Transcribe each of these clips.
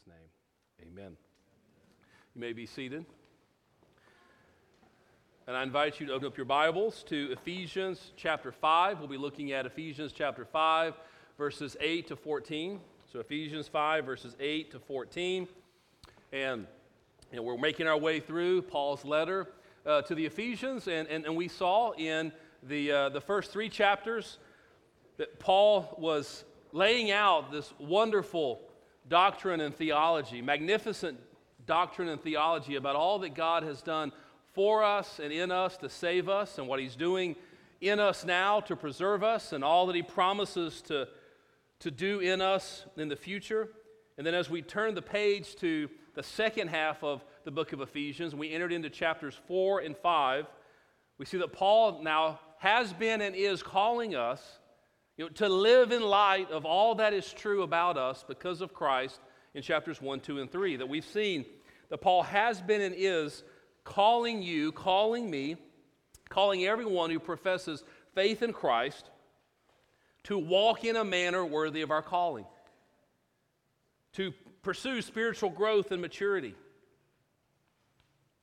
Jesus' name, amen. You may be seated. And I invite you to open up your Bibles to Ephesians chapter 5. We'll be looking at Ephesians chapter 5, verses 8 to 14. So, Ephesians 5, verses 8 to 14. And you know, we're making our way through Paul's letter uh, to the Ephesians, and, and, and we saw in the, uh, the first three chapters that Paul was laying out this wonderful doctrine and theology, magnificent doctrine and theology about all that God has done for us and in us to save us, and what He's doing in us now to preserve us, and all that He promises to, to do in us in the future. And then as we turn the page to the second half of the book of Ephesians, we entered into chapters 4 and 5, we see that Paul now has been and is calling us you know, to live in light of all that is true about us because of Christ in chapters 1, 2, and 3. That we've seen that Paul has been and is calling you, calling me, calling everyone who professes faith in Christ to walk in a manner worthy of our calling, to pursue spiritual growth and maturity,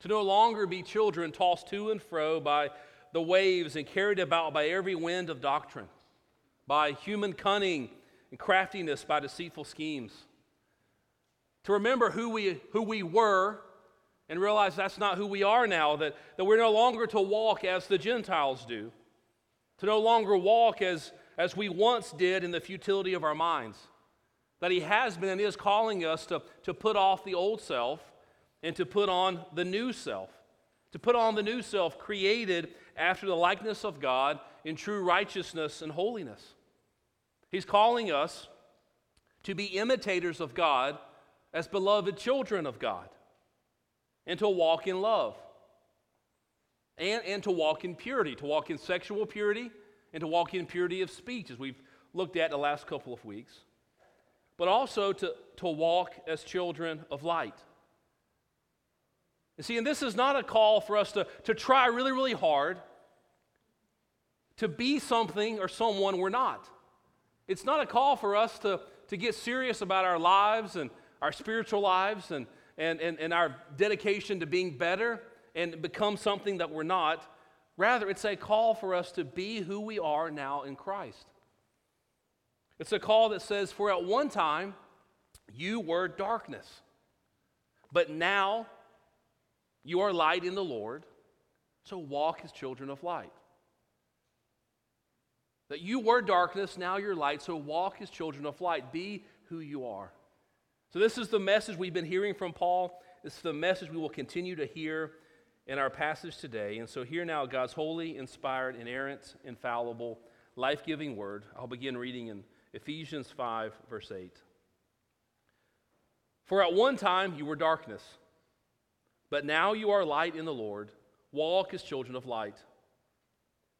to no longer be children tossed to and fro by the waves and carried about by every wind of doctrine, by human cunning and craftiness, by deceitful schemes. To remember who we, who we were and realize that's not who we are now, that, that we're no longer to walk as the Gentiles do, to no longer walk as, as we once did in the futility of our minds. That He has been and is calling us to, to put off the old self and to put on the new self. To put on the new self created after the likeness of God in true righteousness and holiness. He's calling us to be imitators of God as beloved children of God and to walk in love and, and to walk in purity, to walk in sexual purity and to walk in purity of speech, as we've looked at the last couple of weeks, but also to, to walk as children of light. And see, and this is not a call for us to, to try really, really hard to be something or someone we're not. It's not a call for us to, to get serious about our lives and our spiritual lives and, and, and, and our dedication to being better and become something that we're not. Rather, it's a call for us to be who we are now in Christ. It's a call that says, For at one time you were darkness, but now you are light in the Lord, so walk as children of light. That you were darkness, now you're light, so walk as children of light. Be who you are. So, this is the message we've been hearing from Paul. This is the message we will continue to hear in our passage today. And so, here now, God's holy, inspired, inerrant, infallible, life giving word. I'll begin reading in Ephesians 5, verse 8. For at one time you were darkness, but now you are light in the Lord. Walk as children of light.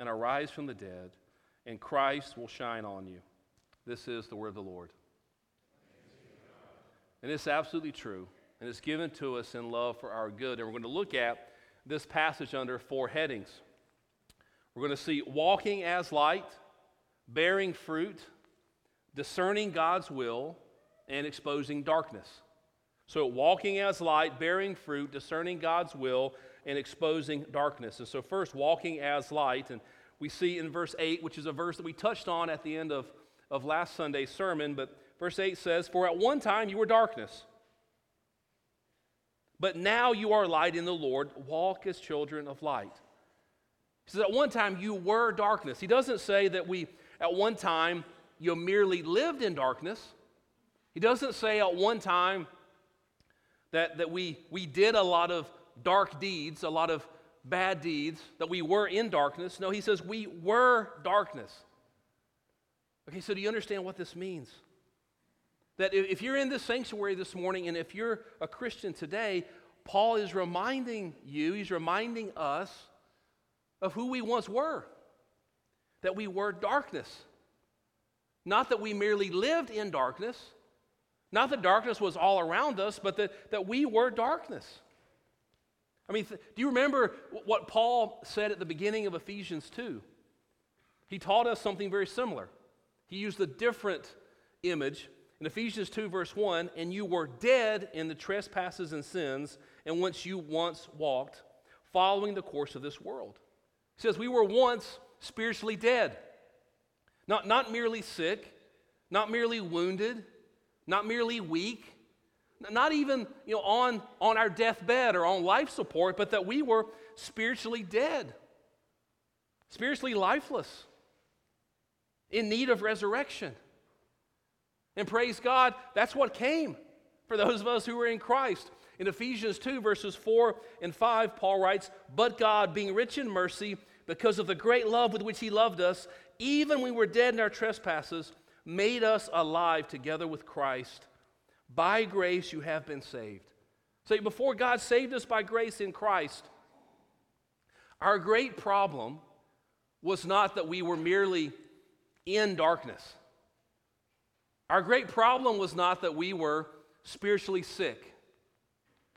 and arise from the dead, and Christ will shine on you. This is the word of the Lord. And it's absolutely true. And it's given to us in love for our good. And we're going to look at this passage under four headings. We're going to see walking as light, bearing fruit, discerning God's will, and exposing darkness. So, walking as light, bearing fruit, discerning God's will, and exposing darkness. And so, first, walking as light. And we see in verse 8, which is a verse that we touched on at the end of, of last Sunday's sermon, but Verse 8 says, For at one time you were darkness, but now you are light in the Lord. Walk as children of light. He says, At one time you were darkness. He doesn't say that we, at one time, you merely lived in darkness. He doesn't say at one time that, that we, we did a lot of dark deeds, a lot of bad deeds, that we were in darkness. No, he says we were darkness. Okay, so do you understand what this means? That if you're in this sanctuary this morning and if you're a Christian today, Paul is reminding you, he's reminding us of who we once were. That we were darkness. Not that we merely lived in darkness, not that darkness was all around us, but that, that we were darkness. I mean, th- do you remember what Paul said at the beginning of Ephesians 2? He taught us something very similar. He used a different image in Ephesians 2, verse 1 and you were dead in the trespasses and sins in which you once walked, following the course of this world. He says, We were once spiritually dead, not, not merely sick, not merely wounded, not merely weak, not even you know, on, on our deathbed or on life support, but that we were spiritually dead, spiritually lifeless, in need of resurrection. And praise God, that's what came for those of us who were in Christ. In Ephesians 2, verses 4 and 5, Paul writes, But God, being rich in mercy, because of the great love with which He loved us, even when we were dead in our trespasses, made us alive together with Christ. By grace you have been saved. So before God saved us by grace in Christ, our great problem was not that we were merely in darkness. Our great problem was not that we were spiritually sick.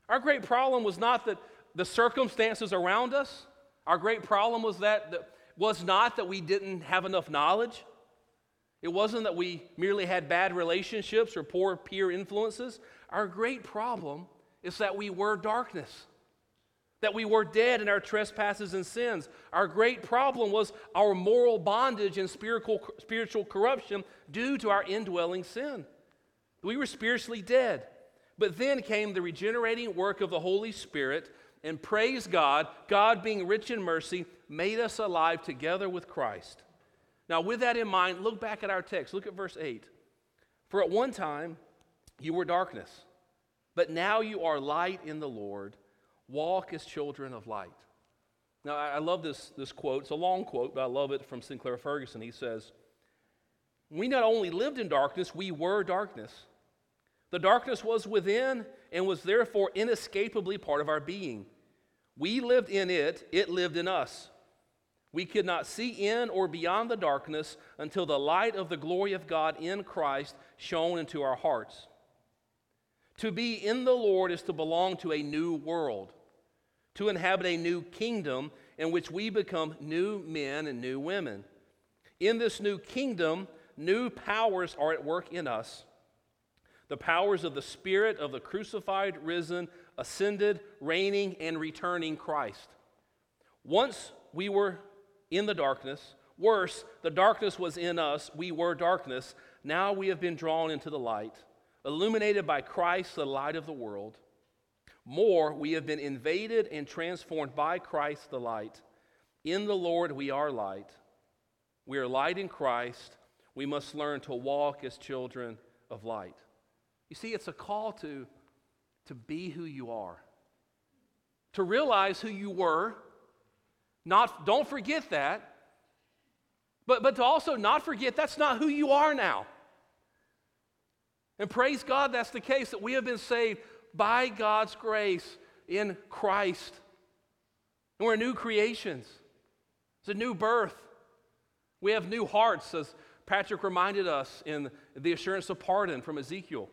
Our great problem was not that the circumstances around us. Our great problem was that, that was not that we didn't have enough knowledge. It wasn't that we merely had bad relationships or poor peer influences. Our great problem is that we were darkness, that we were dead in our trespasses and sins. Our great problem was our moral bondage and spiritual, spiritual corruption due to our indwelling sin. We were spiritually dead. But then came the regenerating work of the Holy Spirit, and praise God, God being rich in mercy, made us alive together with Christ. Now, with that in mind, look back at our text. Look at verse 8. For at one time you were darkness, but now you are light in the Lord. Walk as children of light. Now, I love this, this quote. It's a long quote, but I love it from Sinclair Ferguson. He says, We not only lived in darkness, we were darkness. The darkness was within and was therefore inescapably part of our being. We lived in it, it lived in us. We could not see in or beyond the darkness until the light of the glory of God in Christ shone into our hearts. To be in the Lord is to belong to a new world, to inhabit a new kingdom in which we become new men and new women. In this new kingdom, new powers are at work in us. The powers of the Spirit of the crucified, risen, ascended, reigning, and returning Christ. Once we were in the darkness. Worse, the darkness was in us. We were darkness. Now we have been drawn into the light, illuminated by Christ, the light of the world. More, we have been invaded and transformed by Christ, the light. In the Lord, we are light. We are light in Christ. We must learn to walk as children of light. You see, it's a call to, to be who you are, to realize who you were not, don't forget that. But, but to also not forget that's not who you are now. And praise God, that's the case, that we have been saved by God's grace in Christ. And we're new creations. It's a new birth. We have new hearts, as Patrick reminded us in the assurance of pardon from Ezekiel.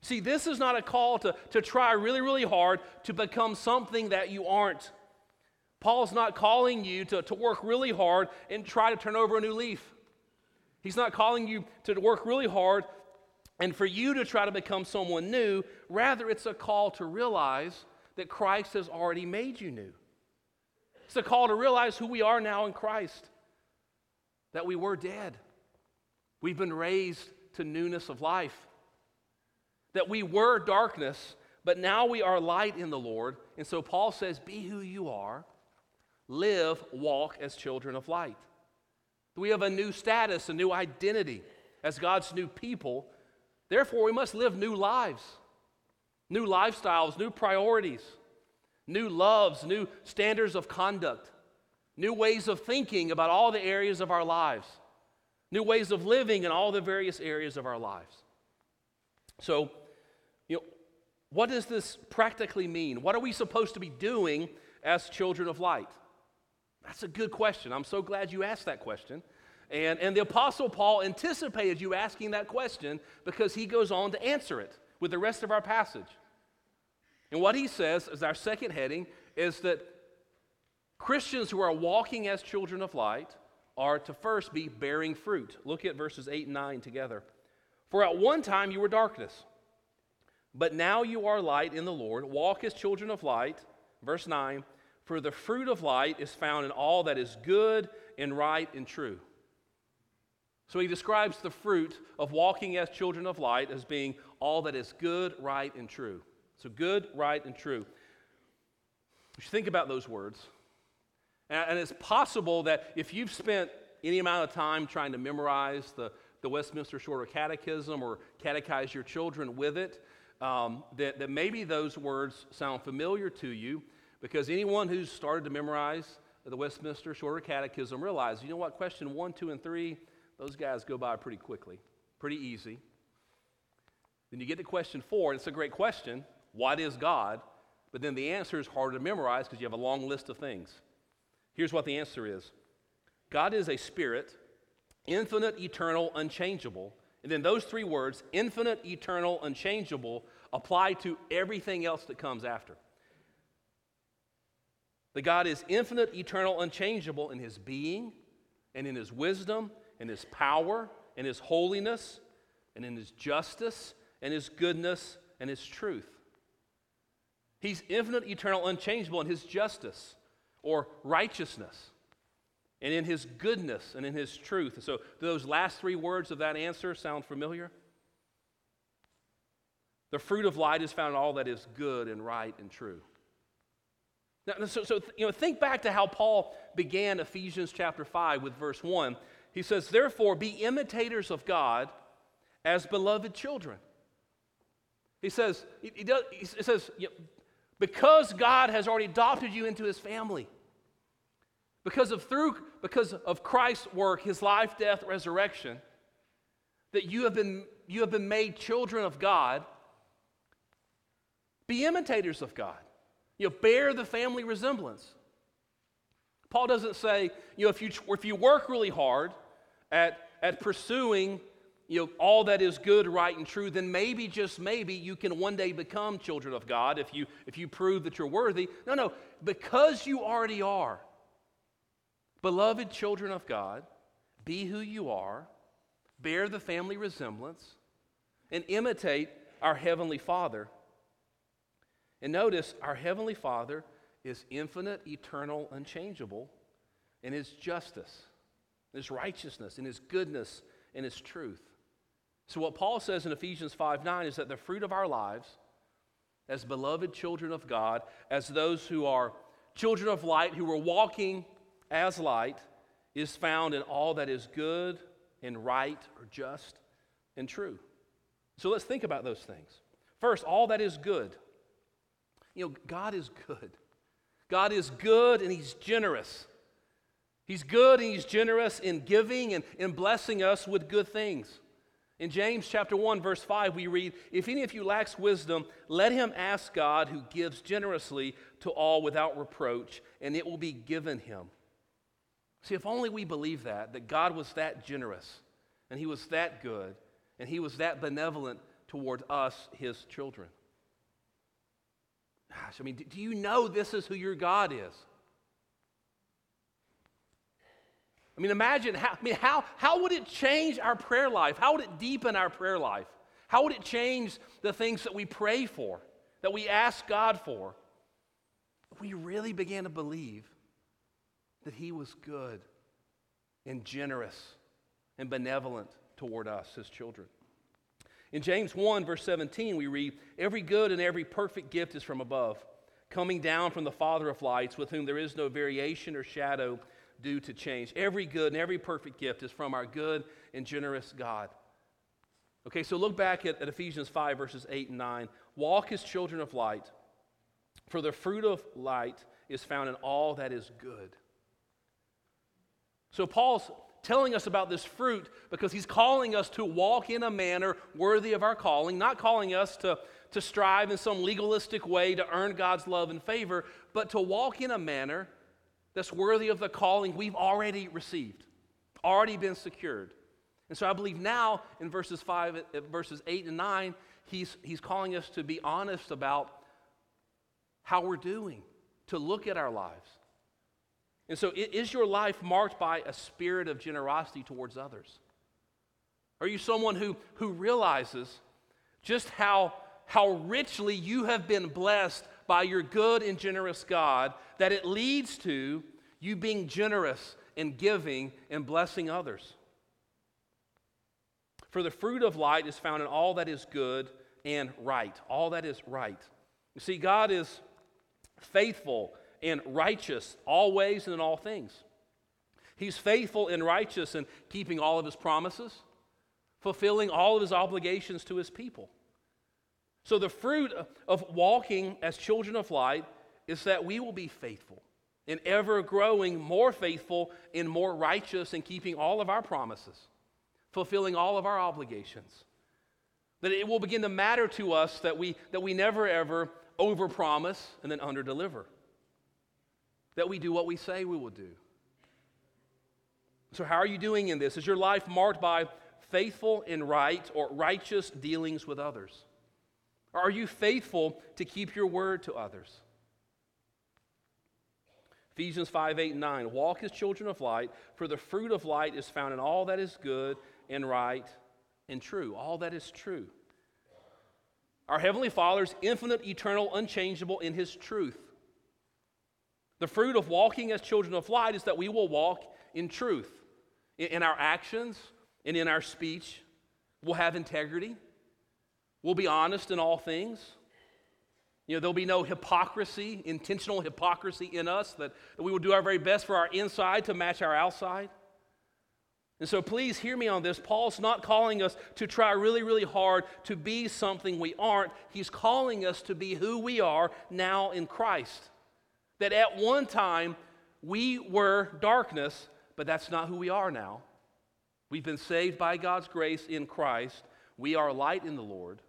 See, this is not a call to, to try really, really hard to become something that you aren't. Paul's not calling you to, to work really hard and try to turn over a new leaf. He's not calling you to work really hard and for you to try to become someone new. Rather, it's a call to realize that Christ has already made you new. It's a call to realize who we are now in Christ, that we were dead. We've been raised to newness of life, that we were darkness, but now we are light in the Lord. And so Paul says, Be who you are live, walk as children of light. We have a new status, a new identity as God's new people. Therefore, we must live new lives, new lifestyles, new priorities, new loves, new standards of conduct, new ways of thinking about all the areas of our lives, new ways of living in all the various areas of our lives. So, you know, what does this practically mean? What are we supposed to be doing as children of light? That's a good question. I'm so glad you asked that question. And, and the Apostle Paul anticipated you asking that question because he goes on to answer it with the rest of our passage. And what he says as our second heading is that Christians who are walking as children of light are to first be bearing fruit. Look at verses 8 and 9 together. For at one time you were darkness, but now you are light in the Lord. Walk as children of light. Verse 9 For the fruit of light is found in all that is good and right and true. So he describes the fruit of walking as children of light as being all that is good, right, and true. So good, right, and true. You should think about those words. And it's possible that if you've spent any amount of time trying to memorize the, the Westminster Shorter Catechism or catechize your children with it, um, that, that maybe those words sound familiar to you because anyone who's started to memorize the Westminster Shorter Catechism realizes, you know what, question one, two, and three, those guys go by pretty quickly, pretty easy. Then you get to question four, and it's a great question what is God? But then the answer is harder to memorize because you have a long list of things. Here's what the answer is God is a spirit, infinite, eternal, unchangeable. And then those three words, infinite, eternal, unchangeable, apply to everything else that comes after. The God is infinite, eternal, unchangeable in his being and in his wisdom and his power and his holiness and in his justice and his goodness and his truth. He's infinite, eternal, unchangeable in his justice or righteousness, and in his goodness and in his truth. So, do those last three words of that answer sound familiar? The fruit of light is found in all that is good and right and true. Now, so, so you know, think back to how Paul began Ephesians chapter 5 with verse 1. He says, Therefore, be imitators of God as beloved children. He says, he, does, he says you know, because God has already adopted you into his family. Because of through because of Christ's work, his life, death, resurrection, that you have been you have been made children of God. Be imitators of God. You know, bear the family resemblance. Paul doesn't say, you know, if you if you work really hard at at pursuing you know, all that is good, right, and true, then maybe, just maybe, you can one day become children of God if you, if you prove that you're worthy. No, no, because you already are. Beloved children of God, be who you are, bear the family resemblance, and imitate our Heavenly Father. And notice, our Heavenly Father is infinite, eternal, unchangeable in His justice, in His righteousness, in His goodness, in His truth. So, what Paul says in Ephesians 5 9 is that the fruit of our lives, as beloved children of God, as those who are children of light, who are walking as light, is found in all that is good and right or just and true. So, let's think about those things. First, all that is good. You know, God is good. God is good and He's generous. He's good and He's generous in giving and in blessing us with good things. In James chapter 1 verse 5 we read, "If any of you lacks wisdom, let him ask God who gives generously to all without reproach, and it will be given him." See, if only we believe that that God was that generous and he was that good and he was that benevolent toward us his children. Gosh, I mean, do you know this is who your God is? I mean, imagine how, I mean, how, how would it change our prayer life? How would it deepen our prayer life? How would it change the things that we pray for, that we ask God for? We really began to believe that He was good and generous and benevolent toward us, His children. In James 1, verse 17, we read, Every good and every perfect gift is from above, coming down from the Father of lights, with whom there is no variation or shadow due to change. Every good and every perfect gift is from our good and generous God. Okay, so look back at, at Ephesians 5, verses 8 and 9. Walk as children of light, for the fruit of light is found in all that is good. So Paul's telling us about this fruit because he's calling us to walk in a manner worthy of our calling, not calling us to, to strive in some legalistic way to earn God's love and favor, but to walk in a manner that's worthy of the calling we've already received, already been secured. And so I believe now in verses 5, uh, verses 8 and 9, he's, he's calling us to be honest about how we're doing, to look at our lives. And so, is your life marked by a spirit of generosity towards others? Are you someone who, who realizes just how, how richly you have been blessed by your good and generous God that it leads to you being generous and giving and blessing others? For the fruit of light is found in all that is good and right. All that is right. You see, God is faithful and righteous always and in all things. He's faithful and righteous in keeping all of his promises, fulfilling all of his obligations to his people. So, the fruit of walking as children of light is that we will be faithful and ever growing more faithful and more righteous in keeping all of our promises, fulfilling all of our obligations. That it will begin to matter to us that we, that we never ever overpromise and then underdeliver. That we do what we say we will do. So, how are you doing in this? Is your life marked by faithful and right or righteous dealings with others? Are you faithful to keep your word to others? Ephesians 5 8 and 9. Walk as children of light, for the fruit of light is found in all that is good and right and true. All that is true. Our Heavenly Father is infinite, eternal, unchangeable in His truth. The fruit of walking as children of light is that we will walk in truth. In our actions and in our speech, we'll have integrity. We'll be honest in all things. You know, there'll be no hypocrisy, intentional hypocrisy in us, that, that we will do our very best for our inside to match our outside. And so please hear me on this. Paul's not calling us to try really, really hard to be something we aren't. He's calling us to be who we are now in Christ. That at one time we were darkness, but that's not who we are now. We've been saved by God's grace in Christ. We are light in the Lord.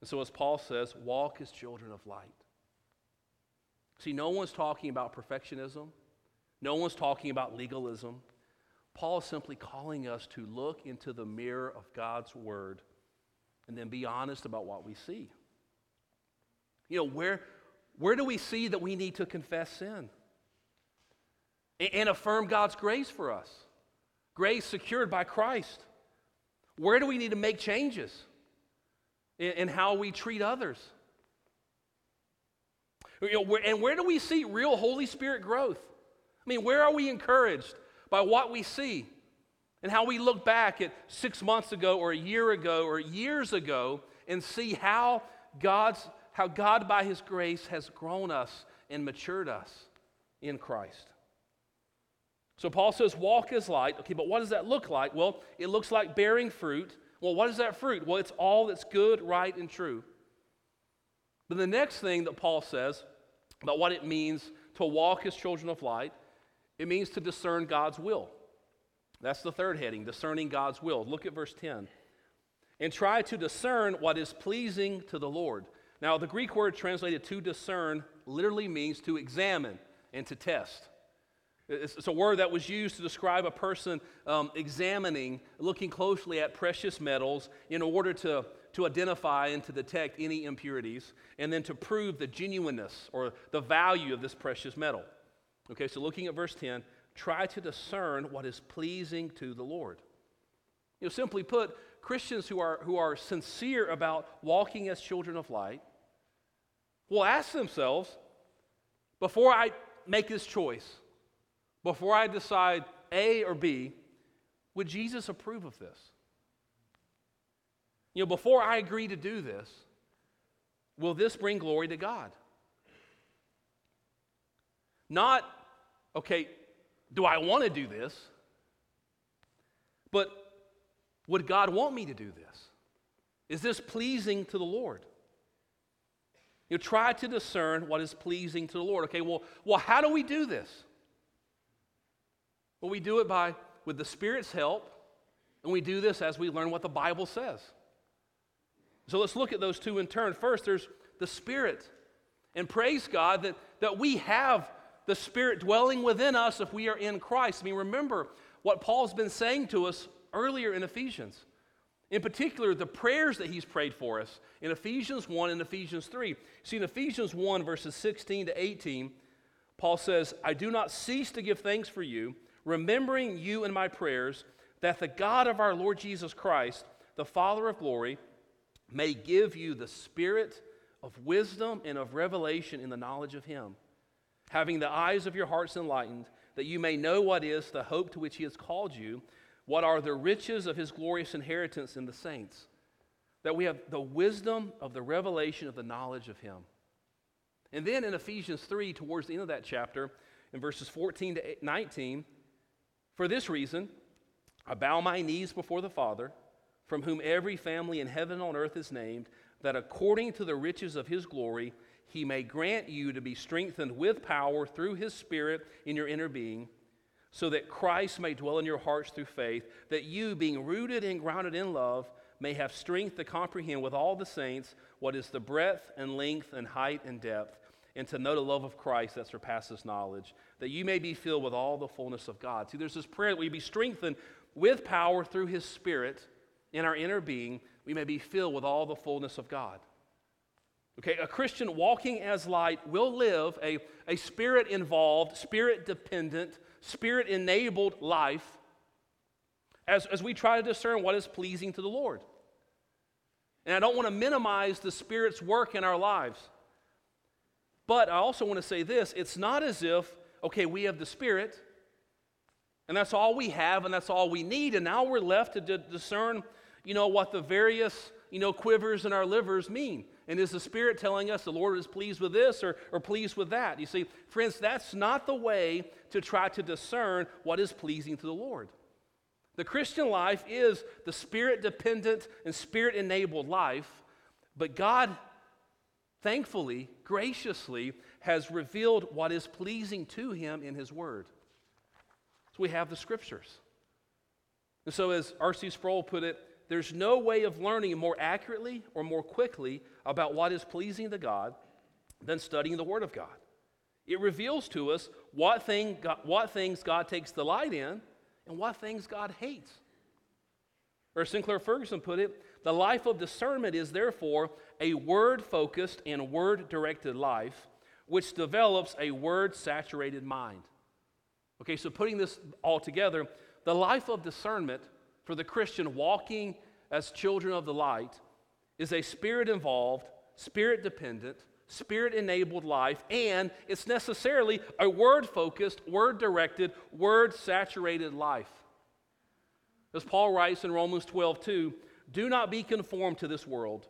And so, as Paul says, walk as children of light. See, no one's talking about perfectionism, no one's talking about legalism. Paul is simply calling us to look into the mirror of God's word and then be honest about what we see. You know, where, where do we see that we need to confess sin? And, affirm God's grace for us? Grace secured by Christ. Where do we need to make changes in, how we treat others? And where do we see real Holy Spirit growth? I mean, where are we encouraged by what we see and how we look back at six months ago or a year ago or years ago and see how God's how God by his grace has grown us and matured us in Christ. So Paul says, walk as light. Okay, but what does that look like? Well, it looks like bearing fruit. Well, what is that fruit? Well, it's all that's good, right, and true. But the next thing that Paul says about what it means to walk as children of light it means to discern God's will. That's the third heading, discerning God's will. Look at verse 10. And try to discern what is pleasing to the Lord. Now, the Greek word translated to discern literally means to examine and to test. It's a word that was used to describe a person um, examining, looking closely at precious metals in order to, to identify and to detect any impurities, and then to prove the genuineness or the value of this precious metal. Okay, so looking at verse 10, try to discern what is pleasing to the Lord. You know, simply put, Christians who are, who are sincere about walking as children of light will ask themselves before I make this choice, before I decide A or B, would Jesus approve of this? You know, before I agree to do this, will this bring glory to God? Not okay, do I want to do this? But would God want me to do this? Is this pleasing to the Lord? You try to discern what is pleasing to the Lord. Okay, well, well, how do we do this? Well, we do it by with the Spirit's help, and we do this as we learn what the Bible says. So let's look at those two in turn. First, there's the Spirit. And praise God that, that we have the Spirit dwelling within us if we are in Christ. I mean, remember what Paul's been saying to us earlier in Ephesians. In particular, the prayers that he's prayed for us in Ephesians 1 and Ephesians 3. See, in Ephesians 1, verses 16 to 18, Paul says, I do not cease to give thanks for you, remembering you in my prayers, that the God of our Lord Jesus Christ, the Father of glory, may give you the spirit of wisdom and of revelation in the knowledge of him, having the eyes of your hearts enlightened, that you may know what is the hope to which he has called you, what are the riches of his glorious inheritance in the saints, that we have the wisdom of the revelation of the knowledge of him. And then in Ephesians 3, towards the end of that chapter, in verses 14 to 19, for this reason, I bow my knees before the Father, from whom every family in heaven and on earth is named, that according to the riches of his glory, he may grant you to be strengthened with power through his Spirit in your inner being, so that Christ may dwell in your hearts through faith, that you, being rooted and grounded in love, may have strength to comprehend with all the saints what is the breadth and length and height and depth, and to know the love of Christ that surpasses knowledge, that you may be filled with all the fullness of God. See, there's this prayer that we be strengthened with power through his Spirit in our inner being, we may be filled with all the fullness of God. Okay, a Christian walking as light will live a, a spirit involved, spirit dependent, spirit enabled life as, as we try to discern what is pleasing to the Lord. And I don't want to minimize the Spirit's work in our lives. But I also want to say this it's not as if, okay, we have the Spirit, and that's all we have, and that's all we need, and now we're left to d- discern, you know, what the various, you know, quivers in our livers mean. And is the Spirit telling us the Lord is pleased with this or, or pleased with that? You see, friends, that's not the way to try to discern what is pleasing to the Lord. The Christian life is the spirit dependent and spirit enabled life, but God, thankfully, graciously, has revealed what is pleasing to Him in His Word. So we have the Scriptures. And so, as R.C. Sproul put it, there's no way of learning more accurately or more quickly about what is pleasing to God than studying the Word of God. It reveals to us what, thing God, what things God takes delight in and what things God hates. Or Sinclair Ferguson put it, the life of discernment is therefore a word focused and word directed life which develops a word saturated mind. Okay, so putting this all together, the life of discernment for the Christian walking as children of the light is a spirit involved, spirit dependent, spirit enabled life, and it's necessarily a word focused, word directed, word saturated life. As Paul writes in Romans 12, 2, do not be conformed to this world,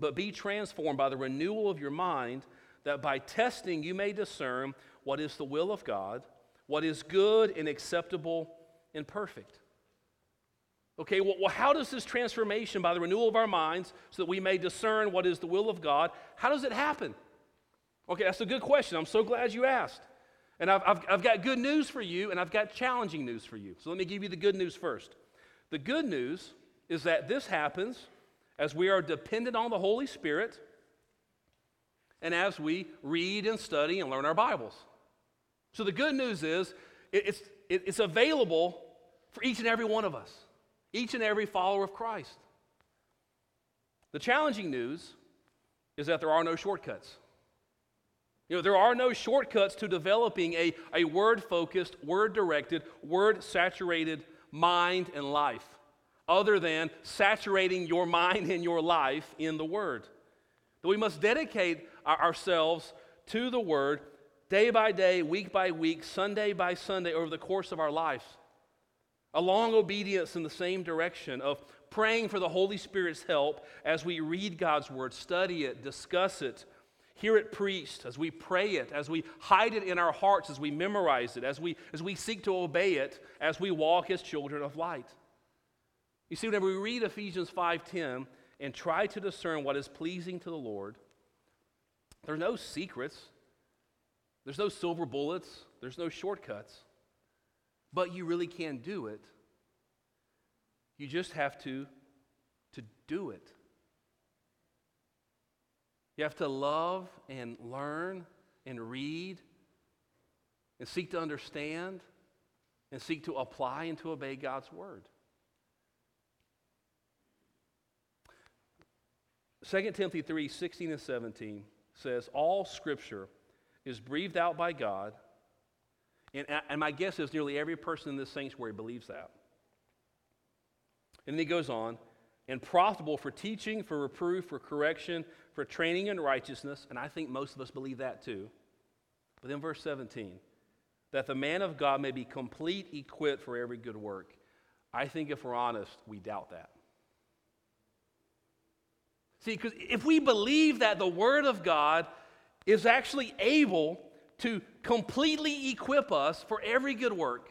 but be transformed by the renewal of your mind, that by testing you may discern what is the will of God, what is good and acceptable and perfect. Okay, well, well, how does this transformation by the renewal of our minds so that we may discern what is the will of God, how does it happen? Okay, that's a good question. I'm so glad you asked. And I've, I've, I've got good news for you, and I've got challenging news for you. So let me give you the good news first. The good news is that this happens as we are dependent on the Holy Spirit and as we read and study and learn our Bibles. So the good news is it's, it's available for each and every one of us each and every follower of Christ. The challenging news is that there are no shortcuts. You know, there are no shortcuts to developing a, a word focused, word directed, word saturated mind and life, other than saturating your mind and your life in the Word. That we must dedicate our, ourselves to the Word day by day, week by week, Sunday by Sunday over the course of our lives a long obedience in the same direction of praying for the Holy Spirit's help as we read God's Word, study it, discuss it, hear it preached, as we pray it, as we hide it in our hearts, as we memorize it, as we, as we seek to obey it, as we walk as children of light. You see, whenever we read Ephesians 5.10 and try to discern what is pleasing to the Lord, there's no secrets, there's no silver bullets, there's no shortcuts. But you really can do it. You just have to, to do it. You have to love and learn and read and seek to understand and seek to apply and to obey God's word. 2 Timothy 3 16 and 17 says, All scripture is breathed out by God. And, and my guess is nearly every person in this sanctuary believes that. And then he goes on, and profitable for teaching, for reproof, for correction, for training in righteousness. And I think most of us believe that too. But then verse 17, that the man of God may be complete, equipped for every good work. I think if we're honest, we doubt that. See, because if we believe that the Word of God is actually able to completely equip us for every good work,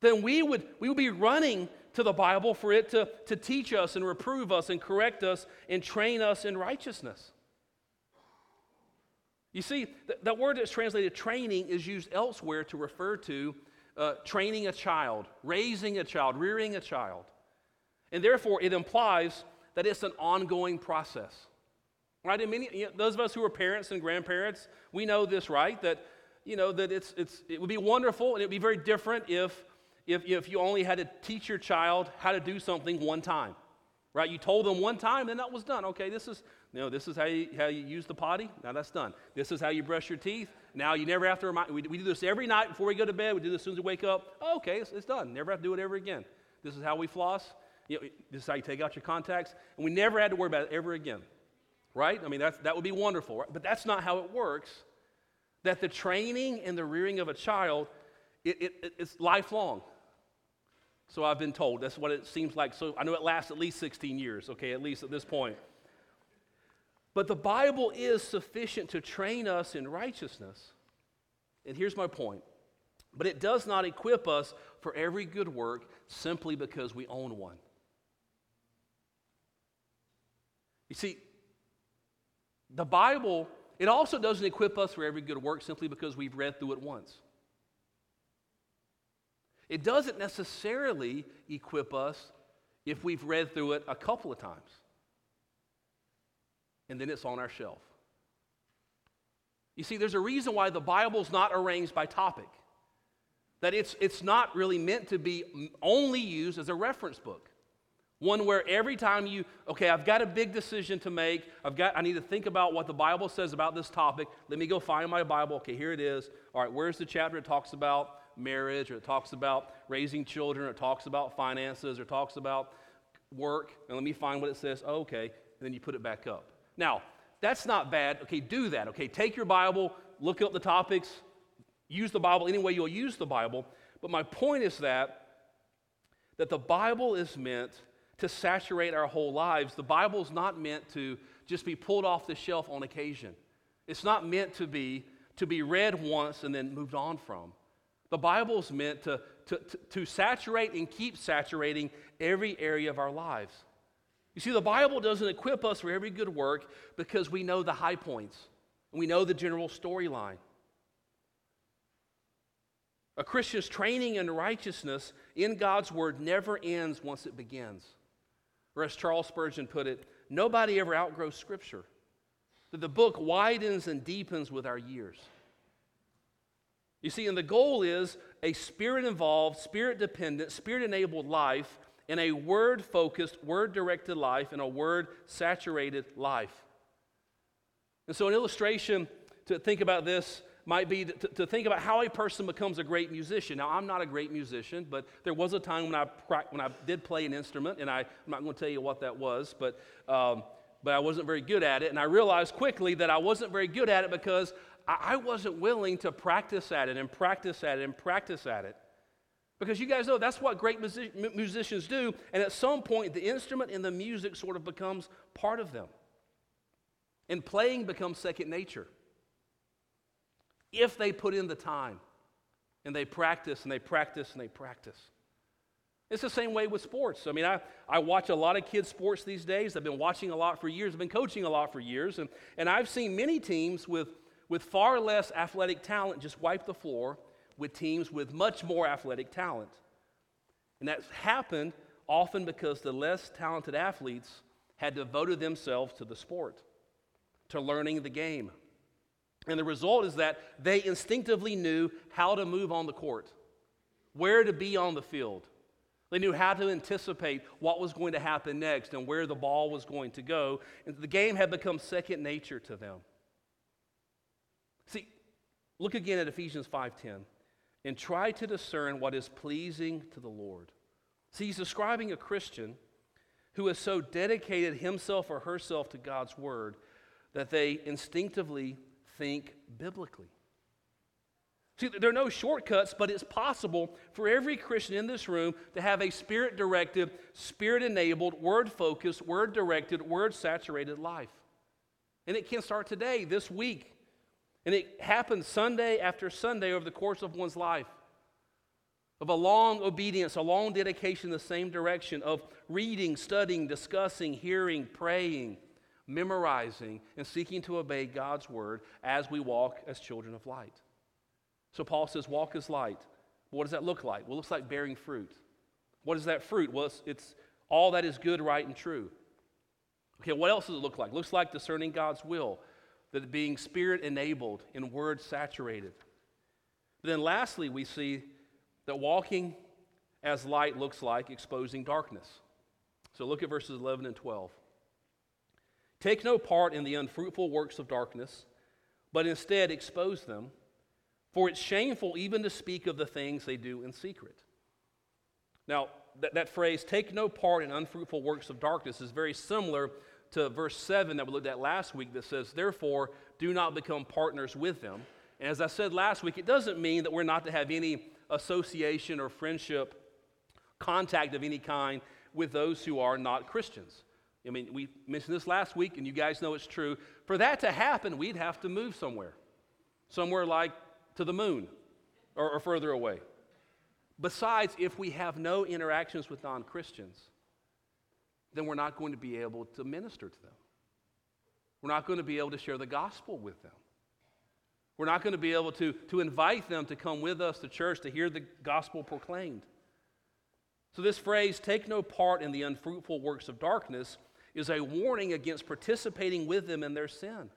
then we would, we would be running to the Bible for it to, to teach us and reprove us and correct us and train us in righteousness. You see, th- that word that's translated training is used elsewhere to refer to uh, training a child, raising a child, rearing a child. And therefore, it implies that it's an ongoing process. Right? And many, you know, those of us who are parents and grandparents, we know this, right? That, you know, that it's, it's, it would be wonderful and it would be very different if, if, if you only had to teach your child how to do something one time. Right? You told them one time and that was done. Okay, this is, you know, this is how you, how you use the potty. Now that's done. This is how you brush your teeth. Now you never have to remind, we, we do this every night before we go to bed. We do this as soon as we wake up. Oh, okay, it's, it's done. Never have to do it ever again. This is how we floss. You know, this is how you take out your contacts. And we never had to worry about it ever again. Right? I mean, that's, that would be wonderful. Right? But that's not how it works. That the training and the rearing of a child, it, it, it's lifelong. So I've been told. That's what it seems like. So I know it lasts at least 16 years, okay, at least at this point. But the Bible is sufficient to train us in righteousness. And here's my point. But it does not equip us for every good work simply because we own one. You see, the Bible, it also doesn't equip us for every good work simply because we've read through it once. It doesn't necessarily equip us if we've read through it a couple of times. And then it's on our shelf. You see, there's a reason why the Bible's not arranged by topic. That it's, it's not really meant to be only used as a reference book. One where every time you, okay, I've got a big decision to make. I've got, I need to think about what the Bible says about this topic. Let me go find my Bible. Okay, here it is. All right, where's the chapter it talks about marriage, or it talks about raising children, or it talks about finances, or it talks about work? And let me find what it says. Oh, okay, and then you put it back up. Now, that's not bad. Okay, do that. Okay, take your Bible, look up the topics, use the Bible any way you'll use the Bible. But my point is that that the Bible is meant to saturate our whole lives. The Bible's not meant to just be pulled off the shelf on occasion. It's not meant to be to be read once and then moved on from. The Bible's meant to, to, to, to saturate and keep saturating every area of our lives. You see, the Bible doesn't equip us for every good work because we know the high points and we know the general storyline. A Christian's training in righteousness in God's Word never ends once it begins. Or as Charles Spurgeon put it, nobody ever outgrows Scripture. That the book widens and deepens with our years. You see, and the goal is a spirit involved, spirit dependent, spirit enabled life and a word focused, word directed life and a word saturated life. And so, an illustration to think about this might be to, to, think about how a person becomes a great musician. Now, I'm not a great musician, but there was a time when I, when I did play an instrument, and I, am not going to tell you what that was, but, um, but I wasn't very good at it. And I realized quickly that I wasn't very good at it because I, I wasn't willing to practice at it and practice at it and practice at it. Because you guys know that's what great music- musicians do. And at some point, the instrument and the music sort of becomes part of them. And playing becomes second nature if they put in the time and they practice and they practice and they practice. It's the same way with sports. I mean, I, I watch a lot of kids' sports these days. I've been watching a lot for years. I've been coaching a lot for years. And, and I've seen many teams with, with far less athletic talent just wipe the floor with teams with much more athletic talent. And that's happened often because the less talented athletes had devoted themselves to the sport, to learning the game. And the result is that they instinctively knew how to move on the court, where to be on the field. They knew how to anticipate what was going to happen next and where the ball was going to go. And the game had become second nature to them. See, look again at Ephesians 5:10 and try to discern what is pleasing to the Lord. See, he's describing a Christian who has so dedicated himself or herself to God's word that they instinctively think biblically. See, there are no shortcuts, but it's possible for every Christian in this room to have a spirit directed, spirit enabled, word focused, word directed, word saturated life. And it can start today, this week. And it happens Sunday after Sunday over the course of one's life. Of a long obedience, a long dedication in the same direction, of reading, studying, discussing, hearing, praying, memorizing, and seeking to obey God's word as we walk as children of light. So Paul says, walk as light. What does that look like? Well, it looks like bearing fruit. What is that fruit? Well, it's, it's all that is good, right, and true. Okay, what else does it look like? It looks like discerning God's will, that being spirit enabled and word saturated. But then lastly, we see that walking as light looks like exposing darkness. So look at verses 11 and 12. Take no part in the unfruitful works of darkness, but instead expose them, for it's shameful even to speak of the things they do in secret. Now, that, that phrase, take no part in unfruitful works of darkness, is very similar to verse 7 that we looked at last week that says, Therefore, do not become partners with them. And as I said last week, it doesn't mean that we're not to have any association or friendship, contact of any kind with those who are not Christians. I mean, we mentioned this last week, and you guys know it's true. For that to happen, we'd have to move somewhere, somewhere like to the moon or, or further away. Besides, if we have no interactions with non Christians, then we're not going to be able to minister to them. We're not going to be able to share the gospel with them. We're not going to be able to, to invite them to come with us to church to hear the gospel proclaimed. So, this phrase, take no part in the unfruitful works of darkness, is a warning against participating with them in their sin.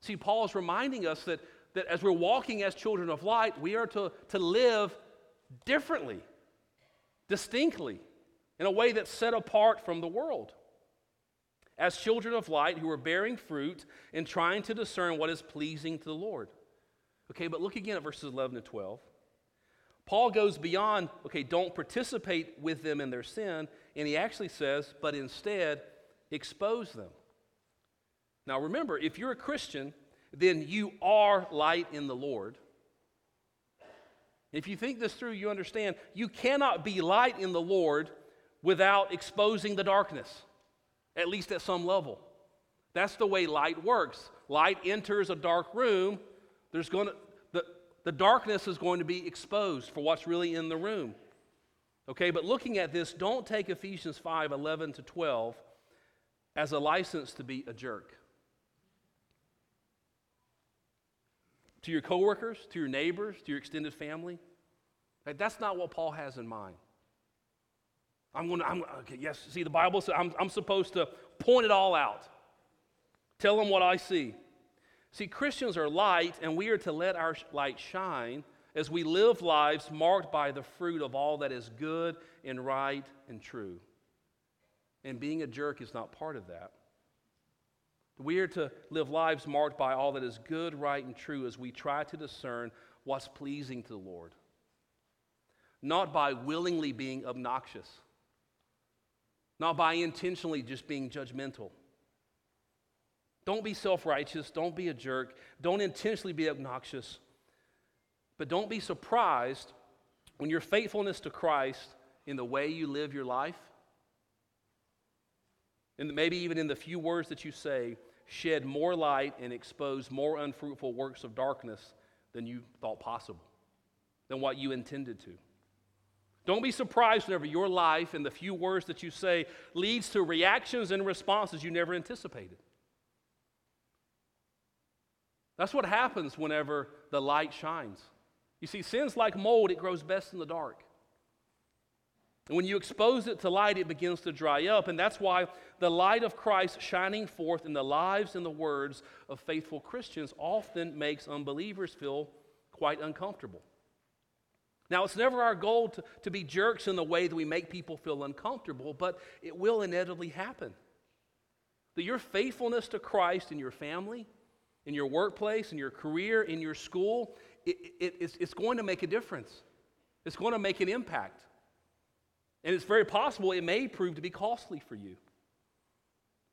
See, Paul is reminding us that, that as we're walking as children of light, we are to, to live differently, distinctly, in a way that's set apart from the world. As children of light who are bearing fruit and trying to discern what is pleasing to the Lord. Okay, but look again at verses 11 and 12. Paul goes beyond, okay, don't participate with them in their sin, and he actually says, but instead expose them. Now remember, if you're a Christian, then you are light in the Lord. If you think this through, you understand you cannot be light in the Lord without exposing the darkness, at least at some level. That's the way light works. Light enters a dark room, there's going to, the, the darkness is going to be exposed for what's really in the room. Okay, but looking at this, don't take Ephesians 5 11 to 12 as a license to be a jerk. To your coworkers, to your neighbors, to your extended family. Right, that's not what Paul has in mind. I'm going to, I'm, okay, yes, see, the Bible says I'm, I'm supposed to point it all out, tell them what I see. See, Christians are light, and we are to let our light shine as we live lives marked by the fruit of all that is good and right and true. And being a jerk is not part of that. We are to live lives marked by all that is good, right, and true as we try to discern what's pleasing to the Lord. Not by willingly being obnoxious, not by intentionally just being judgmental. Don't be self righteous. Don't be a jerk. Don't intentionally be obnoxious. But don't be surprised when your faithfulness to Christ in the way you live your life, and maybe even in the few words that you say, shed more light and expose more unfruitful works of darkness than you thought possible, than what you intended to. Don't be surprised whenever your life and the few words that you say leads to reactions and responses you never anticipated. That's what happens whenever the light shines. You see, sin's like mold, it grows best in the dark. And when you expose it to light, it begins to dry up. And that's why the light of Christ shining forth in the lives and the words of faithful Christians often makes unbelievers feel quite uncomfortable. Now, it's never our goal to, to be jerks in the way that we make people feel uncomfortable, but it will inevitably happen. That your faithfulness to Christ in your family, in your workplace, in your career, in your school, it, it, it's, it's going to make a difference. It's going to make an impact. And it's very possible it may prove to be costly for you.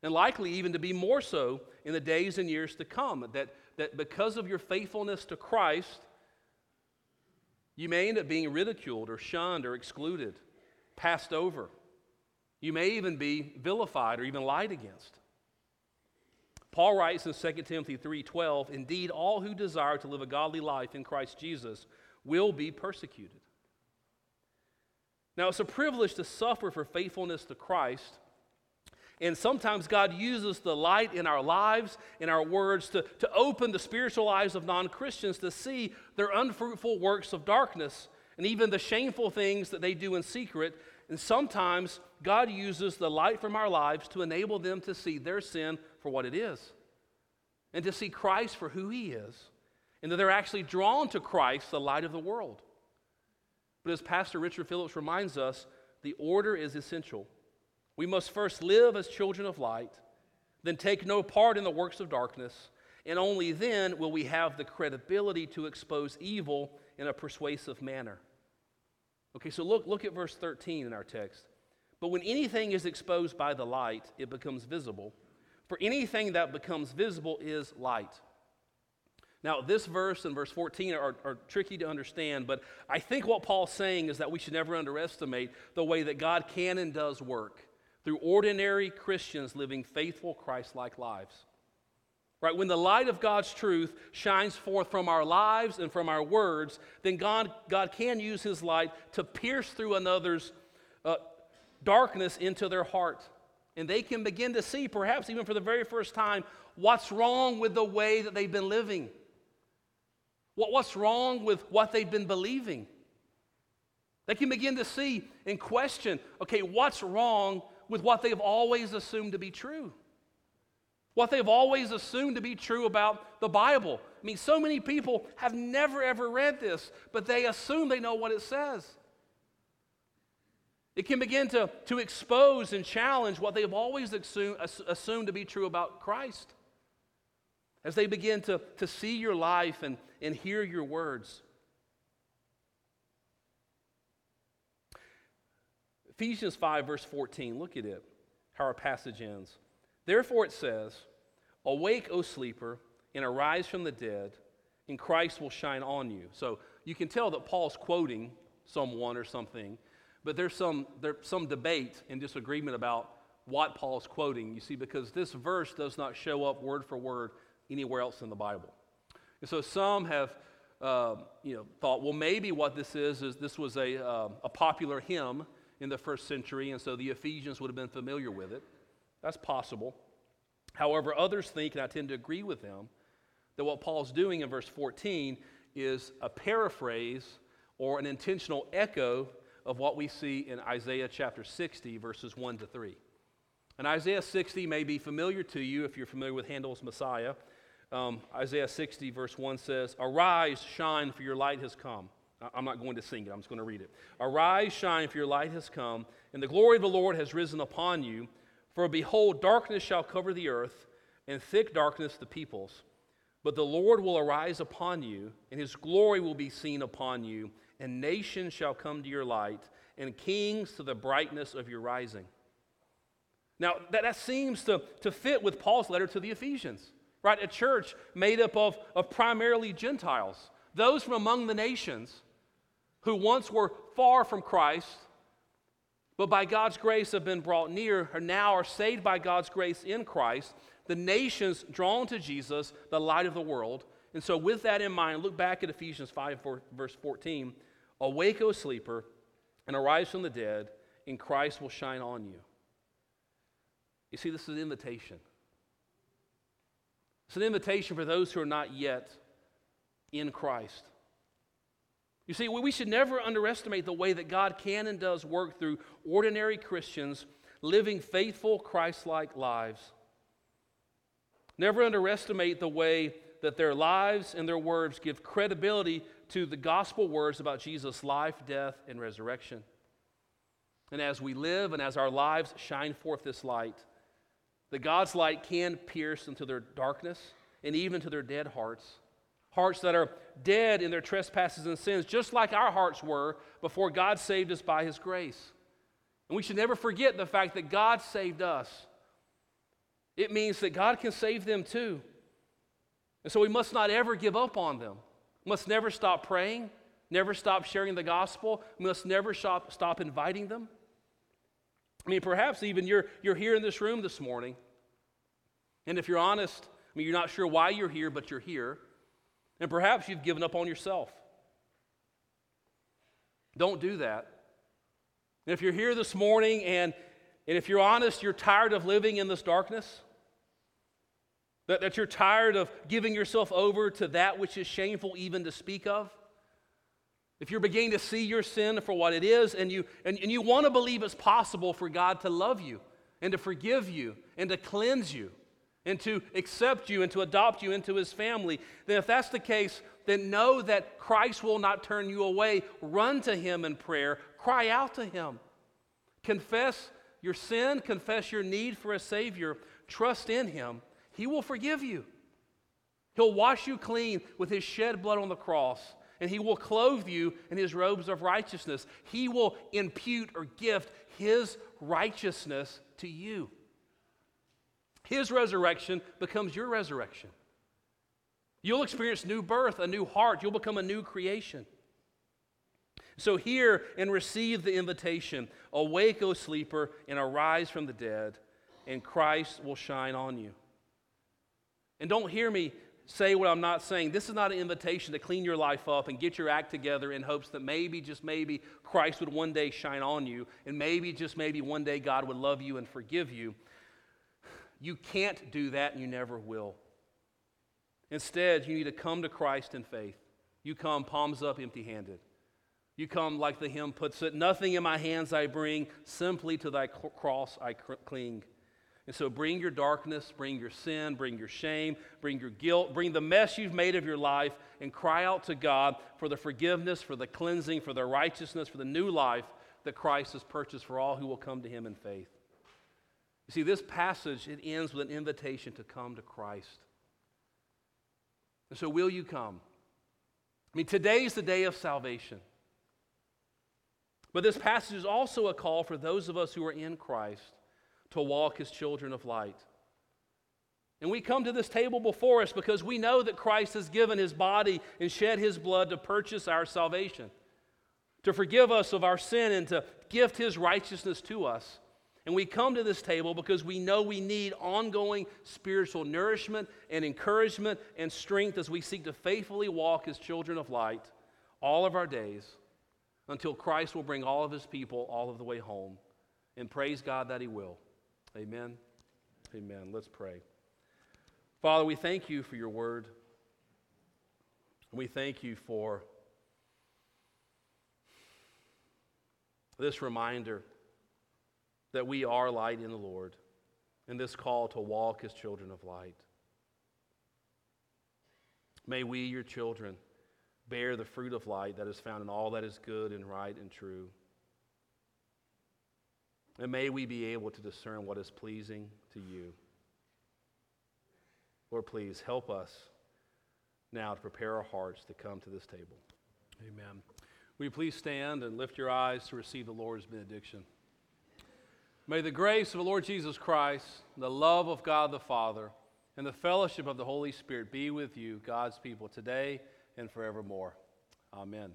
And likely even to be more so in the days and years to come. That, that because of your faithfulness to Christ, you may end up being ridiculed or shunned or excluded, passed over. You may even be vilified or even lied against. Paul writes in 2 Timothy 3:12, "Indeed, all who desire to live a godly life in Christ Jesus will be persecuted." Now, it's a privilege to suffer for faithfulness to Christ. And sometimes God uses the light in our lives, in our words, to, to open the spiritual eyes of non Christians to see their unfruitful works of darkness and even the shameful things that they do in secret. And sometimes God uses the light from our lives to enable them to see their sin for what it is and to see Christ for who he is, and that they're actually drawn to Christ, the light of the world. But as Pastor Richard Phillips reminds us, the order is essential. We must first live as children of light, then take no part in the works of darkness, and only then will we have the credibility to expose evil in a persuasive manner. Okay, so look, look at verse 13 in our text. But when anything is exposed by the light, it becomes visible. For anything that becomes visible is light. Now, this verse and verse 14 are, are, tricky to understand, but I think what Paul's saying is that we should never underestimate the way that God can and does work through ordinary Christians living faithful, Christ like lives. Right? When the light of God's truth shines forth from our lives and from our words, then God, God can use his light to pierce through another's uh, darkness into their heart. And they can begin to see, perhaps even for the very first time, what's wrong with the way that they've been living. What, what's wrong with what they've been believing? They can begin to see and question okay, what's wrong with what they've always assumed to be true? What they've always assumed to be true about the Bible. I mean, so many people have never ever read this, but they assume they know what it says. It can begin to, to expose and challenge what they've always assumed, assumed to be true about Christ. As they begin to, to see your life and, and hear your words. Ephesians 5, verse 14, look at it, how our passage ends. Therefore it says, Awake, O sleeper, and arise from the dead, and Christ will shine on you. So you can tell that Paul's quoting someone or something, but there's some, there's some debate and disagreement about what Paul's quoting, you see, because this verse does not show up word for word anywhere else in the Bible. And so some have uh, you know, thought, well, maybe what this is is this was a, uh, a popular hymn in the first century, and so the Ephesians would have been familiar with it. That's possible. However, others think, and I tend to agree with them, that what Paul's doing in verse 14 is a paraphrase or an intentional echo of what we see in Isaiah chapter 60, verses 1 to 3. And Isaiah 60 may be familiar to you if you're familiar with Handel's Messiah. Um, Isaiah 60, verse 1 says, Arise, shine, for your light has come. I'm not going to sing it, I'm just going to read it. Arise, shine, for your light has come, and the glory of the Lord has risen upon you. For behold, darkness shall cover the earth, and thick darkness the peoples. But the Lord will arise upon you, and his glory will be seen upon you, and nations shall come to your light, and kings to the brightness of your rising. Now, that, that seems to, to fit with Paul's letter to the Ephesians right? A church made up of, of primarily Gentiles, those from among the nations who once were far from Christ, but by God's grace have been brought near, or now are saved by God's grace in Christ. The nations drawn to Jesus, the light of the world. And so, with that in mind, look back at Ephesians 5, verse 14. Awake, O sleeper, and arise from the dead, and Christ will shine on you. You see, this is an invitation. It's an invitation for those who are not yet in Christ. You see, we should never underestimate the way that God can and does work through ordinary Christians living faithful, Christ like lives. Never underestimate the way that their lives and their words give credibility to the gospel words about Jesus' life, death, and resurrection. And as we live and as our lives shine forth this light, that God's light can pierce into their darkness and even to their dead hearts. Hearts that are dead in their trespasses and sins, just like our hearts were before God saved us by His grace. And we should never forget the fact that God saved us. It means that God can save them too. And so we must not ever give up on them. Must never stop praying, never stop sharing the gospel, must never stop, stop inviting them. I mean, perhaps even you're, you're here in this room this morning, and if you're honest, I mean, you're not sure why you're here, but you're here, and perhaps you've given up on yourself. Don't do that. And if you're here this morning and, and if you're honest, you're tired of living in this darkness, that, that you're tired of giving yourself over to that which is shameful even to speak of, if you're beginning to see your sin for what it is and you, and, and you want to believe it's possible for God to love you and to forgive you and to cleanse you and to accept you and to adopt you into his family, then if that's the case, then know that Christ will not turn you away. Run to him in prayer, cry out to him. Confess your sin, confess your need for a Savior, trust in him, he will forgive you. He'll wash you clean with His shed blood on the cross, and He will clothe you in His robes of righteousness. He will impute or gift His righteousness to you. His resurrection becomes your resurrection. You'll experience new birth, a new heart. You'll become a new creation. So, hear and receive the invitation Awake, O sleeper, and arise from the dead, and Christ will shine on you. And don't hear me say what I'm not saying. This is not an invitation to clean your life up and get your act together in hopes that maybe, just maybe, Christ would one day shine on you, and maybe, just maybe, one day God would love you and forgive you. You can't do that, and you never will. Instead, you need to come to Christ in faith. You come palms up, empty handed. You come, like the hymn puts it, nothing in my hands I bring, simply to thy cross I cling. And so bring your darkness, bring your sin, bring your shame, bring your guilt, bring the mess you've made of your life, and cry out to God for the forgiveness, for the cleansing, for the righteousness, for the new life that Christ has purchased for all who will come to him in faith. You see, this passage, it ends with an invitation to come to Christ. And so, will you come? I mean, today is the day of salvation. But this passage is also a call for those of us who are in Christ to walk as children of light. And we come to this table before us because we know that Christ has given his body and shed his blood to purchase our salvation, to forgive us of our sin, and to gift his righteousness to us. And we come to this table because we know we need ongoing spiritual nourishment and encouragement and strength as we seek to faithfully walk as children of light all of our days until Christ will bring all of his people all of the way home. And praise God that he will. Amen. Amen. Let's pray. Father, we thank you for your word. We thank you for this reminder that we are light in the Lord and this call to walk as children of light. May we, your children, bear the fruit of light that is found in all that is good and right and true. And may we be able to discern what is pleasing to you. Lord, please help us now to prepare our hearts to come to this table. Amen. Will you please stand and lift your eyes to receive the Lord's benediction? May the grace of the Lord Jesus Christ, the love of God the Father, and the fellowship of the Holy Spirit be with you, God's people, today and forevermore. Amen.